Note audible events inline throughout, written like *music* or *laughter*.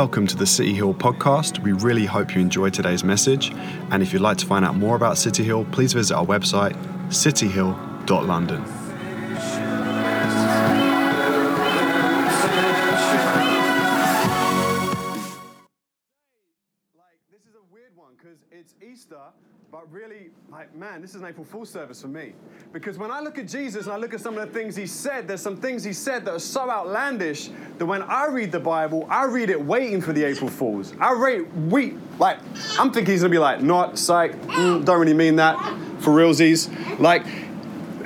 Welcome to the City Hill podcast. We really hope you enjoyed today's message. And if you'd like to find out more about City Hill, please visit our website, cityhill.london. like, man, this is an April Fool's service for me. Because when I look at Jesus and I look at some of the things he said, there's some things he said that are so outlandish that when I read the Bible, I read it waiting for the April Fools. I read, we, like, I'm thinking he's gonna be like, not, psych, mm, don't really mean that, for realsies. Like,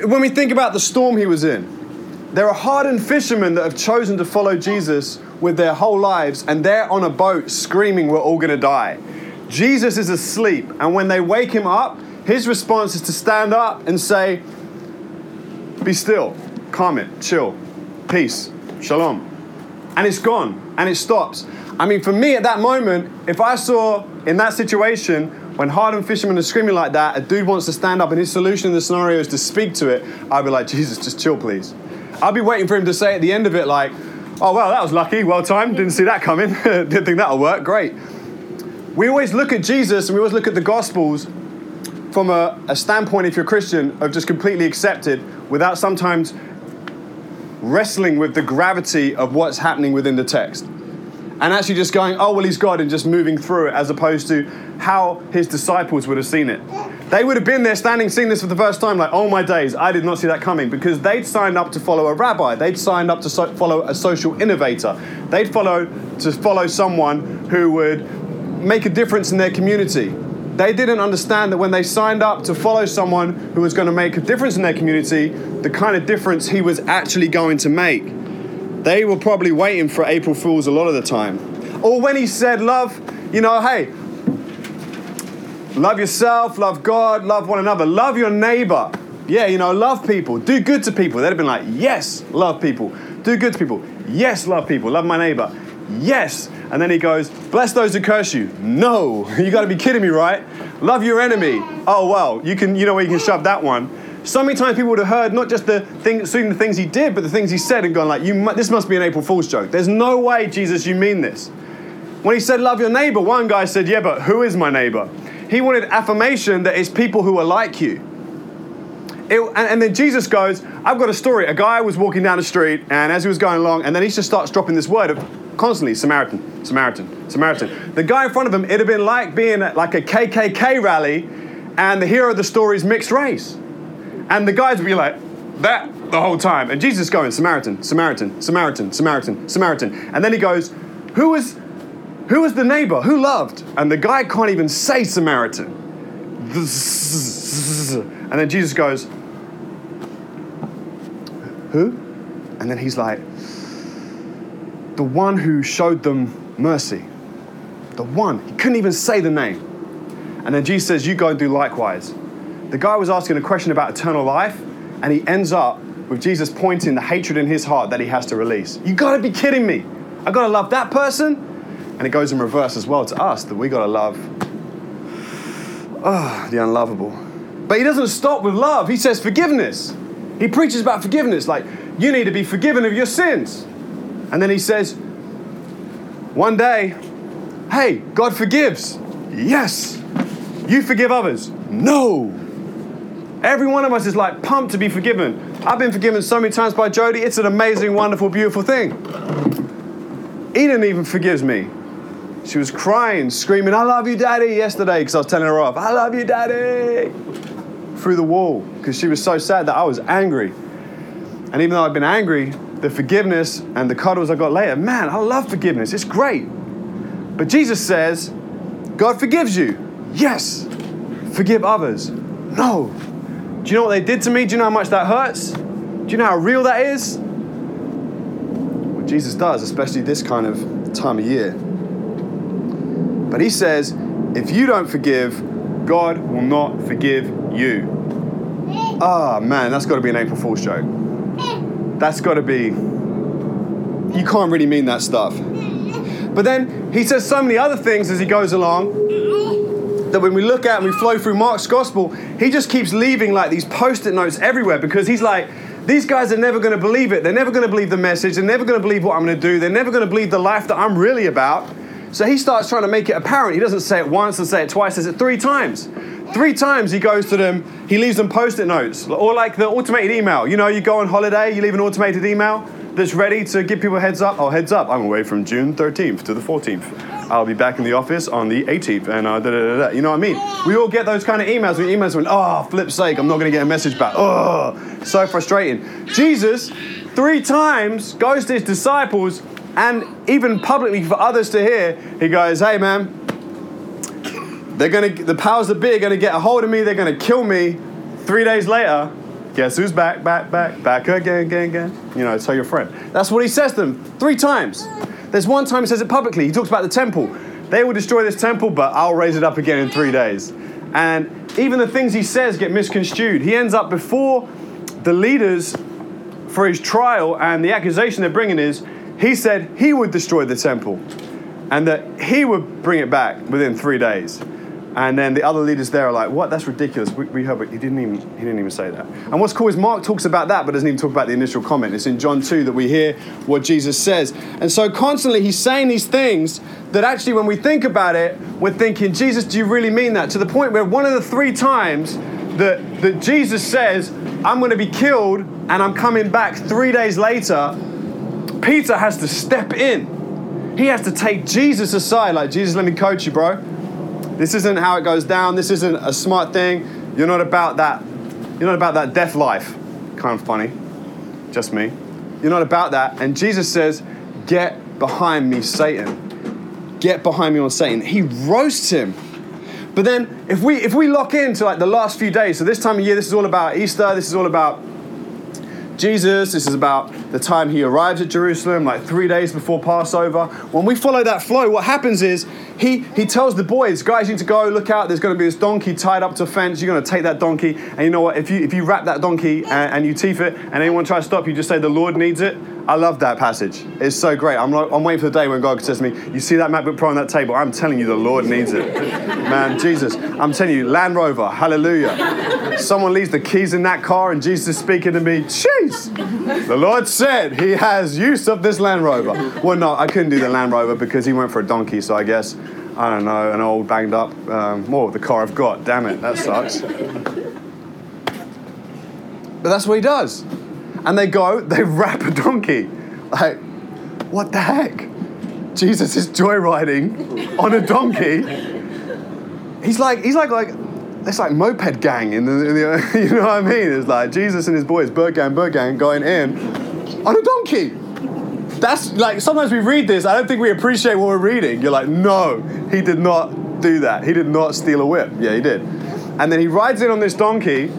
when we think about the storm he was in, there are hardened fishermen that have chosen to follow Jesus with their whole lives, and they're on a boat screaming, We're all gonna die. Jesus is asleep, and when they wake him up, his response is to stand up and say, Be still, calm it, chill, peace, shalom. And it's gone, and it stops. I mean, for me at that moment, if I saw in that situation, when hardened fishermen are screaming like that, a dude wants to stand up and his solution in the scenario is to speak to it, I'd be like, Jesus, just chill, please. I'd be waiting for him to say at the end of it, like, oh, well, that was lucky, well timed, didn't see that coming, *laughs* didn't think that'll work, great. We always look at Jesus and we always look at the Gospels from a, a standpoint, if you're Christian, of just completely accepted without sometimes wrestling with the gravity of what's happening within the text. And actually just going, oh, well, he's God, and just moving through it as opposed to how his disciples would have seen it. They would have been there standing, seeing this for the first time, like, oh my days, I did not see that coming because they'd signed up to follow a rabbi. They'd signed up to so- follow a social innovator. They'd follow to follow someone who would make a difference in their community. They didn't understand that when they signed up to follow someone who was going to make a difference in their community, the kind of difference he was actually going to make. They were probably waiting for April Fools a lot of the time. Or when he said, Love, you know, hey, love yourself, love God, love one another, love your neighbor. Yeah, you know, love people, do good to people. They'd have been like, Yes, love people, do good to people. Yes, love people, love my neighbor. Yes. And then he goes, Bless those who curse you. No, *laughs* you got to be kidding me, right? Love your enemy. Oh, well, you can, you know where you can shove that one. So many times people would have heard not just the thing, seeing the things he did, but the things he said and gone like, you, this must be an April Fool's joke. There's no way, Jesus, you mean this. When he said, love your neighbor, one guy said, yeah, but who is my neighbor? He wanted affirmation that it's people who are like you. It, and, and then Jesus goes, I've got a story. A guy was walking down the street, and as he was going along, and then he just starts dropping this word of constantly Samaritan, Samaritan, Samaritan. The guy in front of him, it'd have been like being at like a KKK rally, and the hero of the story is mixed race. And the guys would be like, that the whole time. And Jesus going, Samaritan, Samaritan, Samaritan, Samaritan, Samaritan. And then he goes, who was, who was the neighbor? Who loved? And the guy can't even say Samaritan. And then Jesus goes, who? And then he's like, the one who showed them mercy. The one. He couldn't even say the name. And then Jesus says, You go and do likewise. The guy was asking a question about eternal life, and he ends up with Jesus pointing the hatred in his heart that he has to release. You gotta be kidding me. I gotta love that person. And it goes in reverse as well to us that we gotta love oh, the unlovable. But he doesn't stop with love, he says forgiveness. He preaches about forgiveness, like, you need to be forgiven of your sins. And then he says, one day, hey, God forgives. Yes. You forgive others. No. Every one of us is like pumped to be forgiven. I've been forgiven so many times by Jody. It's an amazing, wonderful, beautiful thing. Eden even forgives me. She was crying, screaming, I love you, Daddy, yesterday, because I was telling her off. I love you, Daddy. Through the wall, because she was so sad that I was angry. And even though I've been angry, the forgiveness and the cuddles I got later, man, I love forgiveness. It's great. But Jesus says, God forgives you. Yes. Forgive others. No. Do you know what they did to me? Do you know how much that hurts? Do you know how real that is? What Jesus does, especially this kind of time of year. But he says, if you don't forgive, God will not forgive you. Ah, man, that's got to be an April Fool's joke. That's got to be. You can't really mean that stuff. But then he says so many other things as he goes along that when we look at and we flow through Mark's gospel, he just keeps leaving like these post it notes everywhere because he's like, these guys are never going to believe it. They're never going to believe the message. They're never going to believe what I'm going to do. They're never going to believe the life that I'm really about. So he starts trying to make it apparent. He doesn't say it once and say it twice, says it three times. Three times he goes to them, he leaves them post it notes, or like the automated email. You know, you go on holiday, you leave an automated email that's ready to give people heads up. Oh, heads up, I'm away from June 13th to the 14th. I'll be back in the office on the 18th, and uh, da, da, da, da. you know what I mean? We all get those kind of emails. We emails when, oh, flip's sake, I'm not going to get a message back. Oh, so frustrating. Jesus, three times, goes to his disciples, and even publicly for others to hear, he goes, hey, man, they're gonna, the powers that be are gonna get a hold of me, they're gonna kill me. Three days later, guess who's back, back, back, back again, again, again? You know, tell your friend. That's what he says to them three times. There's one time he says it publicly. He talks about the temple. They will destroy this temple, but I'll raise it up again in three days. And even the things he says get misconstrued. He ends up before the leaders for his trial, and the accusation they're bringing is he said he would destroy the temple and that he would bring it back within three days. And then the other leaders there are like, "What? That's ridiculous. We, we heard, but he didn't even he didn't even say that." And what's cool is Mark talks about that, but doesn't even talk about the initial comment. It's in John two that we hear what Jesus says. And so constantly he's saying these things that actually, when we think about it, we're thinking, "Jesus, do you really mean that?" To the point where one of the three times that that Jesus says, "I'm going to be killed and I'm coming back three days later," Peter has to step in. He has to take Jesus aside, like Jesus, let me coach you, bro. This isn't how it goes down. This isn't a smart thing. You're not about that. You're not about that death life. Kind of funny. Just me. You're not about that. And Jesus says, Get behind me, Satan. Get behind me on Satan. He roasts him. But then if we if we lock into like the last few days, so this time of year, this is all about Easter, this is all about Jesus, this is about the time he arrives at Jerusalem, like three days before Passover. When we follow that flow, what happens is he, he tells the boys, guys, you need to go, look out, there's going to be this donkey tied up to a fence. You're going to take that donkey, and you know what? If you, if you wrap that donkey and, and you teeth it, and anyone tries to stop you, just say, the Lord needs it. I love that passage. It's so great. I'm, like, I'm waiting for the day when God says to me, You see that MacBook Pro on that table? I'm telling you, the Lord needs it. *laughs* Man, Jesus, I'm telling you, Land Rover, hallelujah. Someone leaves the keys in that car and Jesus is speaking to me, Jeez, the Lord said He has use of this Land Rover. Well, no, I couldn't do the Land Rover because He went for a donkey, so I guess, I don't know, an old banged up, um, the car I've got. Damn it, that sucks. But that's what He does and they go, they *laughs* wrap a donkey. Like, what the heck? Jesus is joyriding on a donkey. He's like, he's like, like, it's like moped gang in the, in the, *laughs* you know what I mean? It's like Jesus and his boys, Bird Gang, Bird Gang, going in on a donkey. That's like, sometimes we read this, I don't think we appreciate what we're reading. You're like, no, he did not do that. He did not steal a whip. Yeah, he did. And then he rides in on this donkey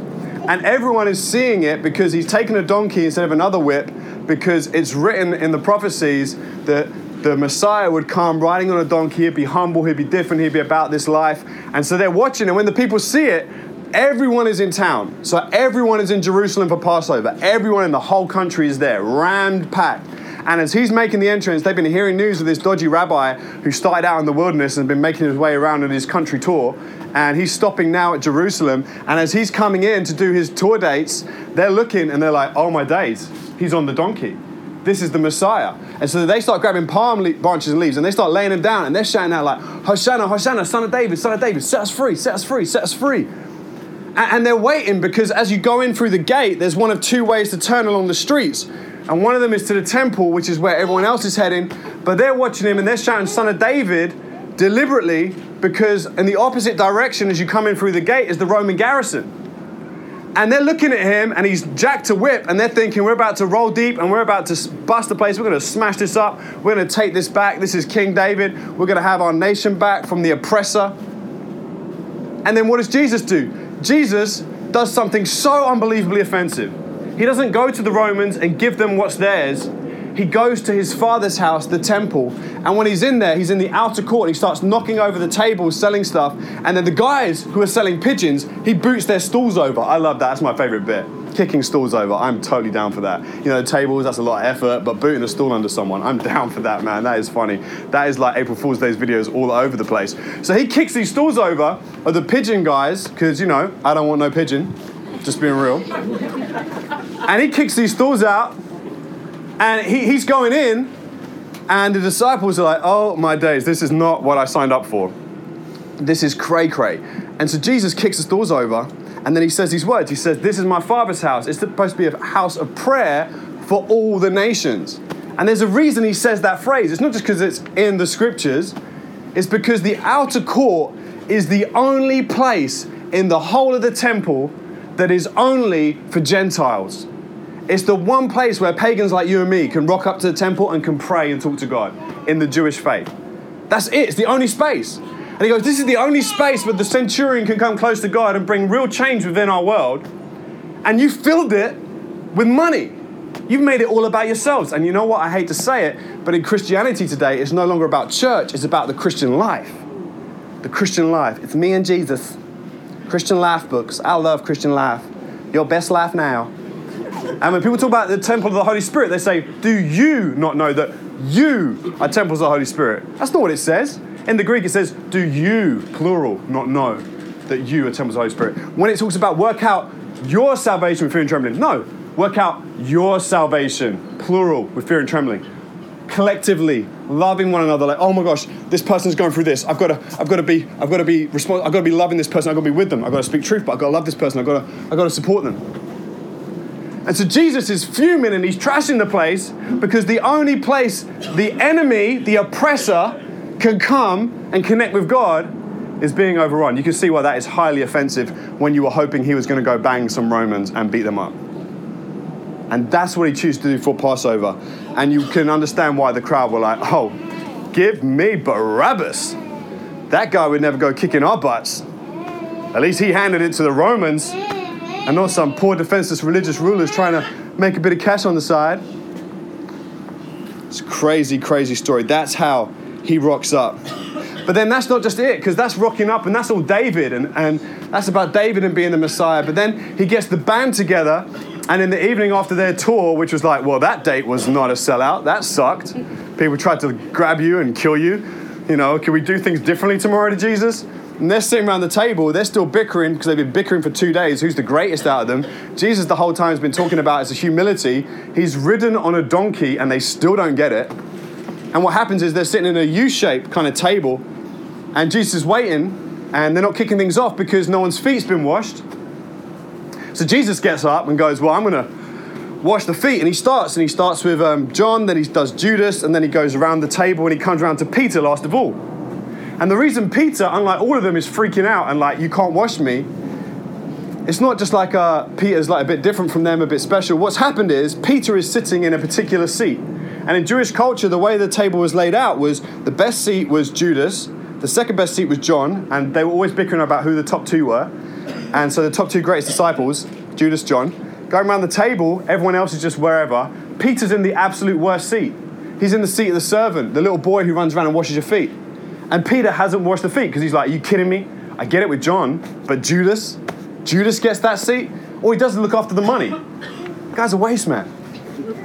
and everyone is seeing it because he's taken a donkey instead of another whip, because it's written in the prophecies that the Messiah would come riding on a donkey, he'd be humble, he'd be different, he'd be about this life. And so they're watching, and when the people see it, everyone is in town. So everyone is in Jerusalem for Passover. Everyone in the whole country is there, rammed packed. And as he's making the entrance, they've been hearing news of this dodgy rabbi who started out in the wilderness and been making his way around on his country tour. And he's stopping now at Jerusalem. And as he's coming in to do his tour dates, they're looking and they're like, oh my days, he's on the donkey. This is the Messiah. And so they start grabbing palm le- branches and leaves and they start laying them down and they're shouting out like, Hosanna, Hosanna, son of David, son of David, set us free, set us free, set us free. And they're waiting because as you go in through the gate, there's one of two ways to turn along the streets. And one of them is to the temple, which is where everyone else is heading. But they're watching him and they're shouting, Son of David, deliberately, because in the opposite direction as you come in through the gate is the Roman garrison. And they're looking at him and he's jacked a whip and they're thinking, we're about to roll deep and we're about to bust the place. We're going to smash this up. We're going to take this back. This is King David. We're going to have our nation back from the oppressor. And then what does Jesus do? Jesus does something so unbelievably offensive. He doesn't go to the Romans and give them what's theirs. He goes to his father's house, the temple, and when he's in there, he's in the outer court. He starts knocking over the tables, selling stuff, and then the guys who are selling pigeons, he boots their stools over. I love that. That's my favorite bit. Kicking stools over. I'm totally down for that. You know, the tables, that's a lot of effort, but booting a stool under someone, I'm *laughs* down for that, man. That is funny. That is like April Fool's Day's videos all over the place. So he kicks these stools over of the pigeon guys, because, you know, I don't want no pigeon. Just being real. And he kicks these stools out, and he, he's going in, And the disciples are like, oh my days, this is not what I signed up for. This is cray cray. And so Jesus kicks the doors over and then he says these words. He says, This is my Father's house. It's supposed to be a house of prayer for all the nations. And there's a reason he says that phrase. It's not just because it's in the scriptures, it's because the outer court is the only place in the whole of the temple that is only for Gentiles. It's the one place where pagans like you and me can rock up to the temple and can pray and talk to God in the Jewish faith. That's it, it's the only space. And he goes, This is the only space where the centurion can come close to God and bring real change within our world. And you filled it with money. You've made it all about yourselves. And you know what? I hate to say it, but in Christianity today, it's no longer about church, it's about the Christian life. The Christian life. It's me and Jesus. Christian life books. I love Christian life. Your best life now. And when people talk about the temple of the Holy Spirit, they say, Do you not know that you are temples of the Holy Spirit? That's not what it says. In the Greek, it says, Do you, plural, not know that you are temples of the Holy Spirit? When it talks about work out your salvation with fear and trembling, no, work out your salvation, plural, with fear and trembling. Collectively, loving one another, like, oh my gosh, this person's going through this. I've got to, I've got to be, I've got to be responsible. I've got to be loving this person. I've got to be with them. I've got to speak truth, but I've got to love this person. I've got to, I've got to support them. And so Jesus is fuming and he's trashing the place because the only place the enemy, the oppressor, can come and connect with God is being overrun. You can see why that is highly offensive when you were hoping he was going to go bang some Romans and beat them up. And that's what he chose to do for Passover. And you can understand why the crowd were like, oh, give me Barabbas. That guy would never go kicking our butts. At least he handed it to the Romans and not some poor defenseless religious rulers trying to make a bit of cash on the side. It's a crazy, crazy story. That's how he rocks up. But then that's not just it, because that's rocking up and that's all David, and, and that's about David and being the Messiah. But then he gets the band together, and in the evening after their tour, which was like, well, that date was not a sellout, that sucked. People tried to grab you and kill you. You know, can we do things differently tomorrow to Jesus? And they're sitting around the table, they're still bickering because they've been bickering for two days. Who's the greatest out of them? Jesus, the whole time, has been talking about as a humility. He's ridden on a donkey and they still don't get it. And what happens is they're sitting in a U shaped kind of table and Jesus is waiting and they're not kicking things off because no one's feet's been washed. So Jesus gets up and goes, Well, I'm going to wash the feet. And he starts, and he starts with um, John, then he does Judas, and then he goes around the table and he comes around to Peter last of all. And the reason Peter, unlike all of them, is freaking out and like, You can't wash me, it's not just like uh, Peter's like a bit different from them, a bit special. What's happened is Peter is sitting in a particular seat. And in Jewish culture, the way the table was laid out was the best seat was Judas, the second best seat was John, and they were always bickering about who the top two were. And so the top two greatest disciples, Judas, John, going around the table, everyone else is just wherever. Peter's in the absolute worst seat. He's in the seat of the servant, the little boy who runs around and washes your feet. And Peter hasn't washed the feet because he's like, Are you kidding me? I get it with John, but Judas, Judas gets that seat? Or he doesn't look after the money. The *laughs* guy's a waste man.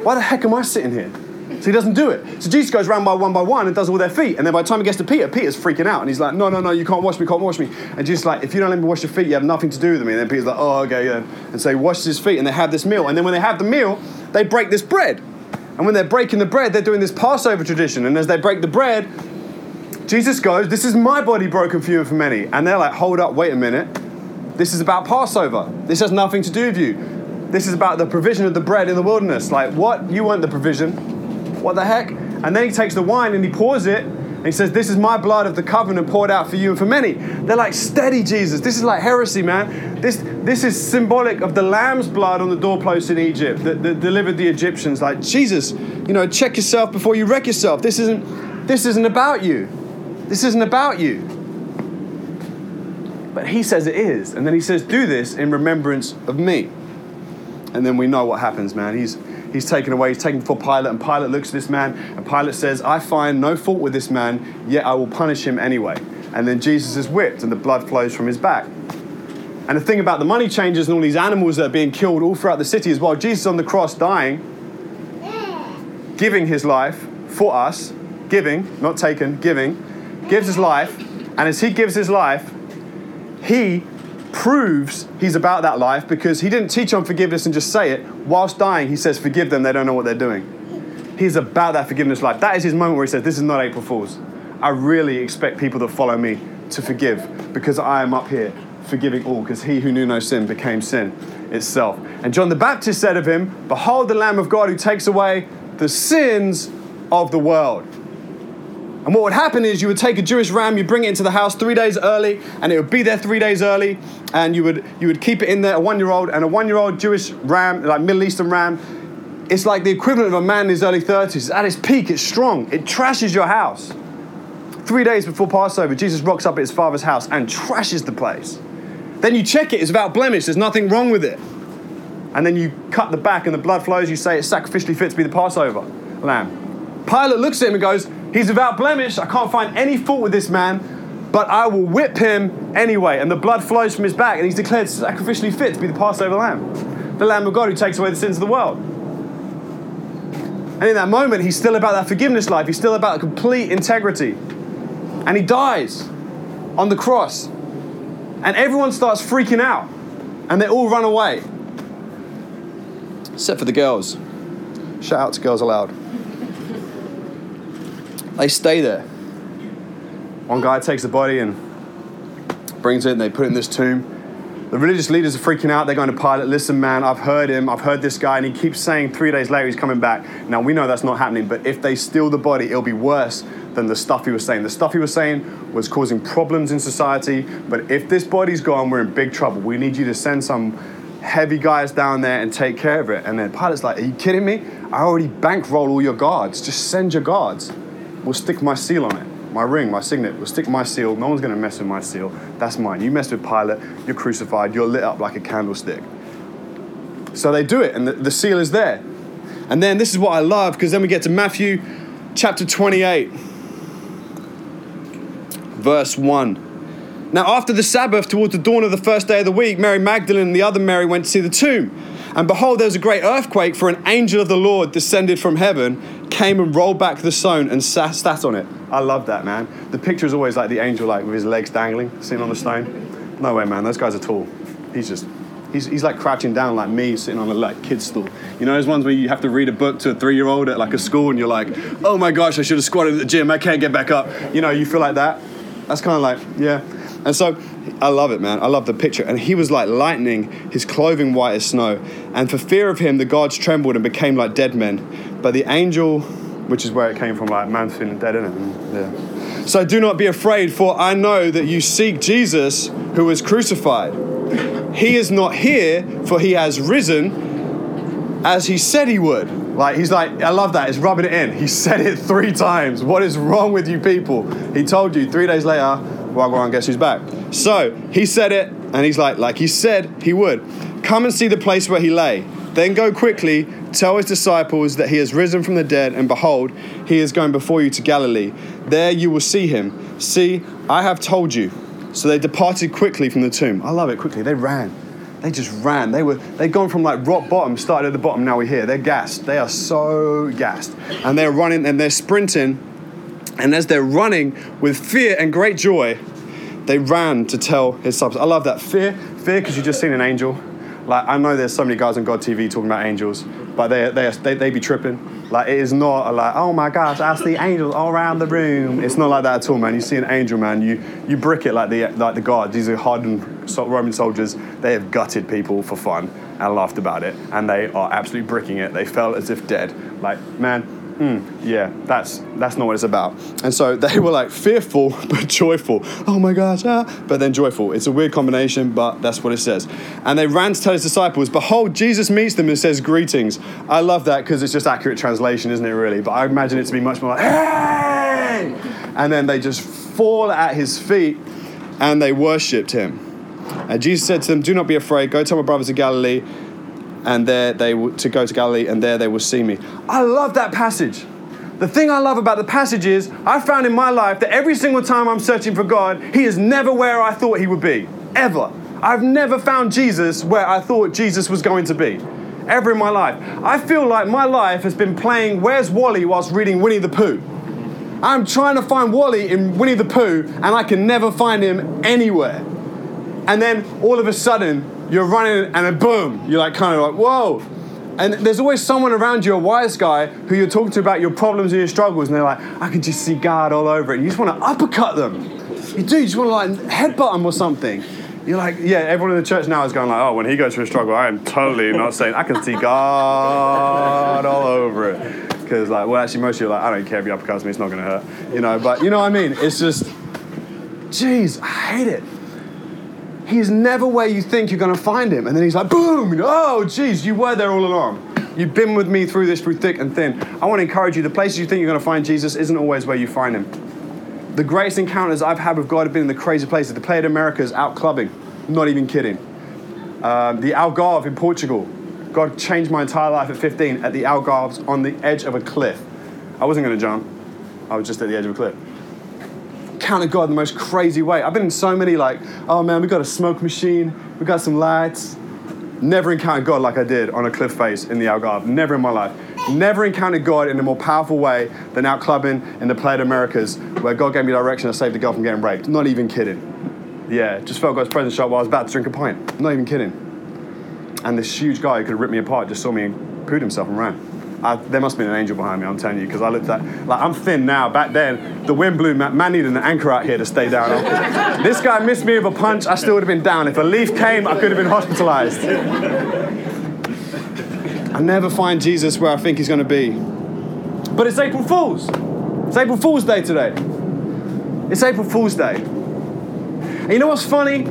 Why the heck am I sitting here? So he doesn't do it. So Jesus goes round by one by one and does all their feet. And then by the time he gets to Peter, Peter's freaking out. And he's like, no, no, no, you can't wash me, can't wash me. And Jesus like, if you don't let me wash your feet, you have nothing to do with me. And then Peter's like, oh, okay, yeah. And so he washes his feet and they have this meal. And then when they have the meal, they break this bread. And when they're breaking the bread, they're doing this Passover tradition. And as they break the bread, Jesus goes, this is my body broken for you and for many. And they're like, hold up, wait a minute. This is about Passover. This has nothing to do with you. This is about the provision of the bread in the wilderness. Like, what? You weren't the provision. What the heck? And then he takes the wine and he pours it and he says, This is my blood of the covenant poured out for you and for many. They're like, Steady, Jesus. This is like heresy, man. This, this is symbolic of the lamb's blood on the doorpost in Egypt that, that delivered the Egyptians. Like, Jesus, you know, check yourself before you wreck yourself. This isn't, this isn't about you. This isn't about you. But he says it is. And then he says, Do this in remembrance of me. And then we know what happens, man. He's he's taken away, he's taken before Pilate, and Pilate looks at this man, and Pilate says, I find no fault with this man, yet I will punish him anyway. And then Jesus is whipped, and the blood flows from his back. And the thing about the money changers and all these animals that are being killed all throughout the city is while Jesus is on the cross dying, giving his life for us, giving, not taken, giving, gives his life, and as he gives his life, he proves he's about that life because he didn't teach on forgiveness and just say it. Whilst dying, he says, Forgive them, they don't know what they're doing. He's about that forgiveness life. That is his moment where he says, This is not April Fool's. I really expect people that follow me to forgive because I am up here forgiving all, because he who knew no sin became sin itself. And John the Baptist said of him, Behold the Lamb of God who takes away the sins of the world. And what would happen is you would take a Jewish ram, you bring it into the house three days early, and it would be there three days early, and you would you would keep it in there, a one-year-old, and a one-year-old Jewish ram, like Middle Eastern ram, it's like the equivalent of a man in his early 30s. At its peak, it's strong. It trashes your house. Three days before Passover, Jesus rocks up at his father's house and trashes the place. Then you check it, it's without blemish, there's nothing wrong with it. And then you cut the back and the blood flows, you say it's sacrificially fit to be the Passover lamb. Pilate looks at him and goes, He's without blemish, I can't find any fault with this man, but I will whip him anyway. And the blood flows from his back, and he's declared sacrificially fit to be the Passover lamb, the Lamb of God who takes away the sins of the world. And in that moment, he's still about that forgiveness life, he's still about complete integrity. And he dies on the cross. And everyone starts freaking out. And they all run away. Except for the girls. Shout out to Girls Aloud. They stay there. One guy takes the body and brings it and they put it in this tomb. The religious leaders are freaking out. They're going to Pilate, listen, man, I've heard him. I've heard this guy. And he keeps saying three days later he's coming back. Now, we know that's not happening, but if they steal the body, it'll be worse than the stuff he was saying. The stuff he was saying was causing problems in society. But if this body's gone, we're in big trouble. We need you to send some heavy guys down there and take care of it. And then Pilate's like, Are you kidding me? I already bankroll all your guards. Just send your guards. We'll stick my seal on it my ring, my signet, will stick my seal. No one's going to mess with my seal. That's mine. You mess with Pilate, you're crucified, you're lit up like a candlestick. So they do it, and the, the seal is there. And then this is what I love, because then we get to Matthew chapter 28, verse 1. Now, after the Sabbath, towards the dawn of the first day of the week, Mary Magdalene and the other Mary went to see the tomb. And behold, there was a great earthquake, for an angel of the Lord descended from heaven, came and rolled back the stone and sat, sat on it. I love that, man. The picture is always like the angel, like with his legs dangling, sitting on the stone. No way, man. Those guys are tall. He's just, he's, he's like crouching down like me, sitting on a like kid's stool. You know those ones where you have to read a book to a three-year-old at like a school, and you're like, oh my gosh, I should have squatted at the gym. I can't get back up. You know, you feel like that. That's kind of like, yeah. And so I love it, man. I love the picture. And he was like lightning, his clothing white as snow. And for fear of him, the gods trembled and became like dead men. But the angel, which is where it came from, like man feeling dead, isn't it? Yeah. So do not be afraid, for I know that you seek Jesus who was crucified. He is not here, for he has risen as he said he would. Like, he's like, I love that. He's rubbing it in. He said it *laughs* three times. What is wrong with you people? He told you three days later, Wagwan, guess who's back? So he said it, and he's like, like he said he would. Come and see the place where he lay. Then go quickly, tell his disciples that he has risen from the dead, and behold, he is going before you to Galilee. There you will see him. See, I have told you. So they departed quickly from the tomb. I love it quickly. They ran. They just ran. They were they'd gone from like rock bottom, started at the bottom, now we're here. They're gassed. They are so gassed. And they're running and they're sprinting and as they're running with fear and great joy, they ran to tell his disciples. I love that. Fear, fear, because you've just seen an angel. Like, I know there's so many guys on God TV talking about angels, but they, they, they, they be tripping. Like, it is not like, oh my gosh, I see angels all around the room. It's not like that at all, man. You see an angel, man, you, you brick it like the, like the God. These are hardened Roman soldiers. They have gutted people for fun and laughed about it, and they are absolutely bricking it. They felt as if dead. Like, man, Mm, yeah, that's that's not what it's about. And so they were like fearful *laughs* but joyful. Oh my gosh, ah. but then joyful. It's a weird combination, but that's what it says. And they ran to tell his disciples, Behold, Jesus meets them and says, Greetings. I love that because it's just accurate translation, isn't it, really? But I imagine it to be much more like, Hey! And then they just fall at his feet and they worshipped him. And Jesus said to them, Do not be afraid. Go tell my brothers in Galilee and there they w- to go to Galilee, and there they will see me. I love that passage. The thing I love about the passage is I found in my life that every single time I'm searching for God, He is never where I thought He would be. Ever. I've never found Jesus where I thought Jesus was going to be. Ever in my life. I feel like my life has been playing Where's Wally whilst reading Winnie the Pooh. I'm trying to find Wally in Winnie the Pooh, and I can never find him anywhere. And then all of a sudden, you're running and then boom, you're like kind of like, whoa. And there's always someone around you, a wise guy, who you're talking to about your problems and your struggles, and they're like, I can just see God all over it. You just want to uppercut them. You do, you just want to like headbutt them or something. You're like, yeah, everyone in the church now is going like, oh, when he goes through a struggle, I am totally not saying, I can see God all over it. Because like, well, actually, most of you are like, I don't care if you uppercuts me, it's not going to hurt. You know, but you know what I mean? It's just, jeez, I hate it. He's never where you think you're going to find him. And then he's like, boom, oh, geez, you were there all along. You've been with me through this, through thick and thin. I want to encourage you the places you think you're going to find Jesus isn't always where you find him. The greatest encounters I've had with God have been in the crazy places. The Playa de Americas out clubbing, not even kidding. Um, the Algarve in Portugal. God changed my entire life at 15 at the Algarves on the edge of a cliff. I wasn't going to jump, I was just at the edge of a cliff encountered God in the most crazy way. I've been in so many, like, oh man, we got a smoke machine, we got some lights. Never encountered God like I did on a cliff face in the Algarve. Never in my life. Never encountered God in a more powerful way than out clubbing in the Playa Americas, where God gave me direction and saved a girl from getting raped. Not even kidding. Yeah, just felt God's presence show while I was about to drink a pint. Not even kidding. And this huge guy who could rip me apart just saw me and pooed himself and ran. I, there must have been an angel behind me, I'm telling you, because I looked at, like, I'm thin now. Back then, the wind blew, man, man needed an anchor out here to stay down. *laughs* this guy missed me with a punch, I still would have been down. If a leaf came, I could have been hospitalized. I never find Jesus where I think he's going to be. But it's April Fool's. It's April Fool's Day today. It's April Fool's Day. And you know what's funny?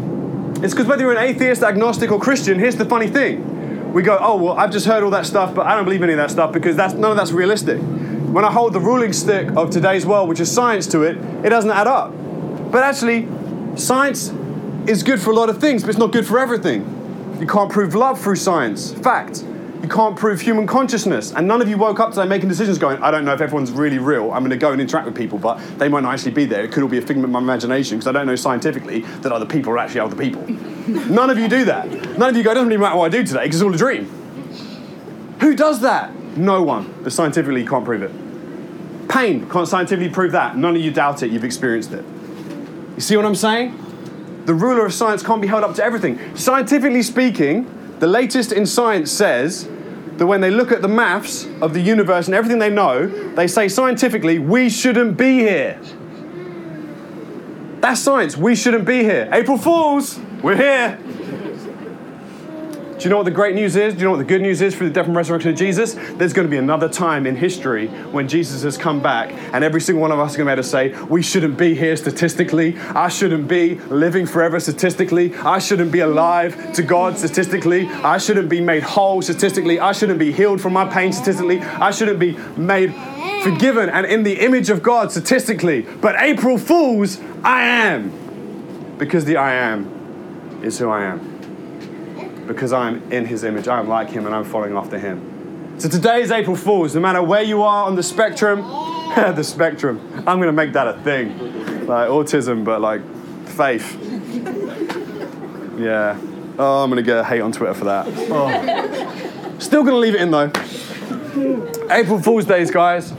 It's because whether you're an atheist, agnostic, or Christian, here's the funny thing. We go, oh, well, I've just heard all that stuff, but I don't believe any of that stuff because that's, none of that's realistic. When I hold the ruling stick of today's world, which is science, to it, it doesn't add up. But actually, science is good for a lot of things, but it's not good for everything. You can't prove love through science. Fact. You can't prove human consciousness. And none of you woke up today making decisions going, I don't know if everyone's really real. I'm going to go and interact with people, but they might not actually be there. It could all be a figment of my imagination because I don't know scientifically that other people are actually other people. *laughs* None of you do that. None of you go, it doesn't really matter what I do today because it's all a dream. Who does that? No one. But scientifically, you can't prove it. Pain, can't scientifically prove that. None of you doubt it, you've experienced it. You see what I'm saying? The ruler of science can't be held up to everything. Scientifically speaking, the latest in science says that when they look at the maths of the universe and everything they know, they say scientifically, we shouldn't be here. That's science. We shouldn't be here. April Fools, we're here. Do you know what the great news is? Do you know what the good news is for the death and resurrection of Jesus? There's going to be another time in history when Jesus has come back, and every single one of us is going to be able to say, We shouldn't be here statistically. I shouldn't be living forever statistically. I shouldn't be alive to God statistically. I shouldn't be made whole statistically. I shouldn't be healed from my pain statistically. I shouldn't be made forgiven and in the image of God statistically. But April Fools, I am. Because the I am is who I am because I'm in his image. I am like him and I'm following after him. So today is April Fool's. No matter where you are on the spectrum, *laughs* the spectrum, I'm going to make that a thing. Like autism, but like faith. Yeah. Oh, I'm going to get hate on Twitter for that. Oh. Still going to leave it in though. April Fool's Days, guys.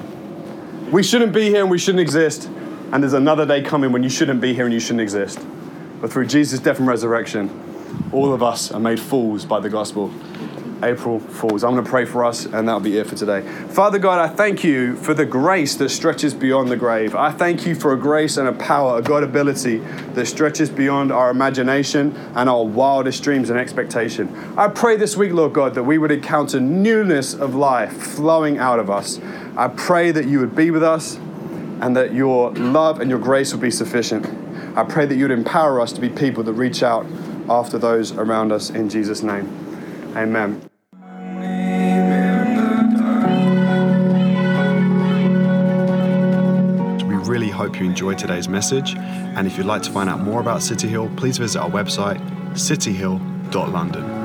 We shouldn't be here and we shouldn't exist. And there's another day coming when you shouldn't be here and you shouldn't exist. But through Jesus' death and resurrection, all of us are made fools by the gospel. April Fools. I'm going to pray for us, and that'll be it for today. Father God, I thank you for the grace that stretches beyond the grave. I thank you for a grace and a power, a God ability that stretches beyond our imagination and our wildest dreams and expectation. I pray this week, Lord God, that we would encounter newness of life flowing out of us. I pray that you would be with us and that your love and your grace would be sufficient. I pray that you would empower us to be people that reach out after those around us in Jesus' name. Amen. We really hope you enjoyed today's message. And if you'd like to find out more about City Hill, please visit our website, cityhill.london.